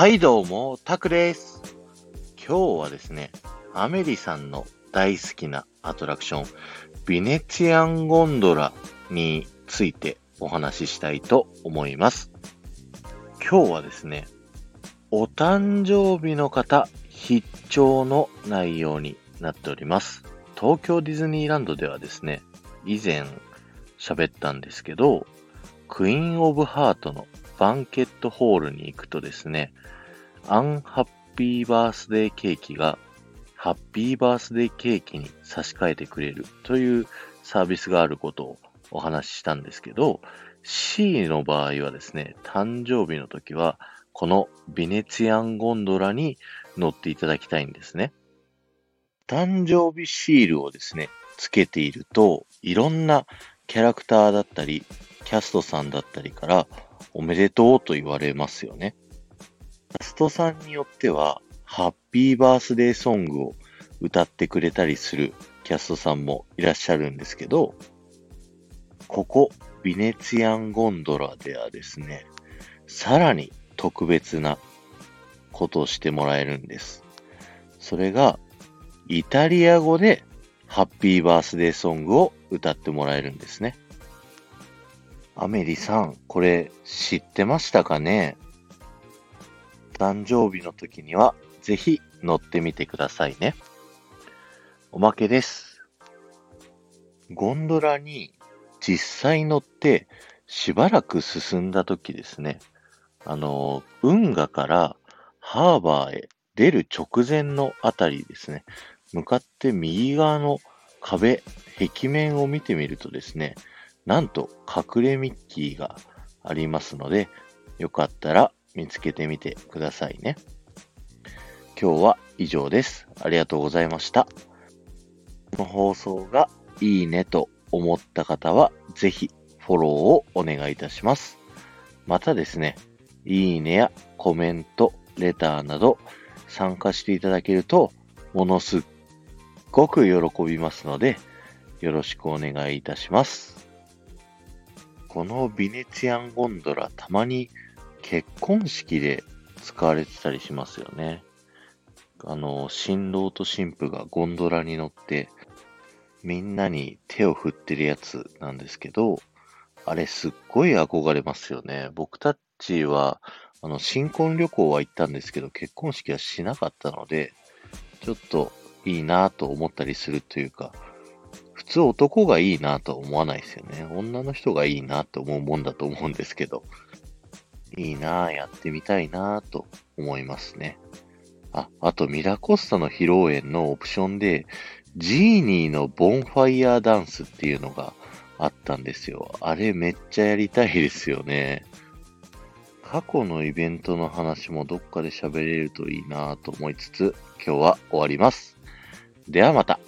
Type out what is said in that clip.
はいどうも、タクです。今日はですね、アメリさんの大好きなアトラクション、ビネツィアンゴンドラについてお話ししたいと思います。今日はですね、お誕生日の方必聴の内容になっております。東京ディズニーランドではですね、以前喋ったんですけど、クイーン・オブ・ハートのバンケットホールに行くとですね、アンハッピーバースデーケーキがハッピーバースデーケーキに差し替えてくれるというサービスがあることをお話ししたんですけど、C の場合はですね、誕生日の時は、このビネツィアンゴンドラに乗っていただきたいんですね。誕生日シールをですね、つけていると、いろんなキャラクターだったり、キャストさんだったりから、おめでとうと言われますよね。トさんによっては、ハッピーバースデーソングを歌ってくれたりするキャストさんもいらっしゃるんですけど、ここ、ビネツィアンゴンドラではですね、さらに特別なことをしてもらえるんです。それが、イタリア語でハッピーバースデーソングを歌ってもらえるんですね。アメリさん、これ知ってましたかね？誕生日の時にはぜひ乗ってみてくださいね。おまけです。ゴンドラに実際乗ってしばらく進んだ時ですね、あの、運河からハーバーへ出る直前のあたりですね、向かって右側の壁、壁面を見てみるとですね、なんと隠れミッキーがありますので、よかったら見つけてみてくださいね。今日は以上です。ありがとうございました。この放送がいいねと思った方は、ぜひフォローをお願いいたします。またですね、いいねやコメント、レターなど参加していただけると、ものすっごく喜びますので、よろしくお願いいたします。このビネツィアンゴンドラ、たまに結婚式で使われてたりしますよね。あの、新郎と新婦がゴンドラに乗って、みんなに手を振ってるやつなんですけど、あれすっごい憧れますよね。僕たちは、あの、新婚旅行は行ったんですけど、結婚式はしなかったので、ちょっといいなと思ったりするというか、普通男がいいなと思わないですよね。女の人がいいなと思うもんだと思うんですけど、いいなぁやってみたいなぁと思いますね。あ、あとミラコスタの披露宴のオプションで、ジーニーのボンファイヤーダンスっていうのがあったんですよ。あれめっちゃやりたいですよね。過去のイベントの話もどっかで喋れるといいなぁと思いつつ、今日は終わります。ではまた。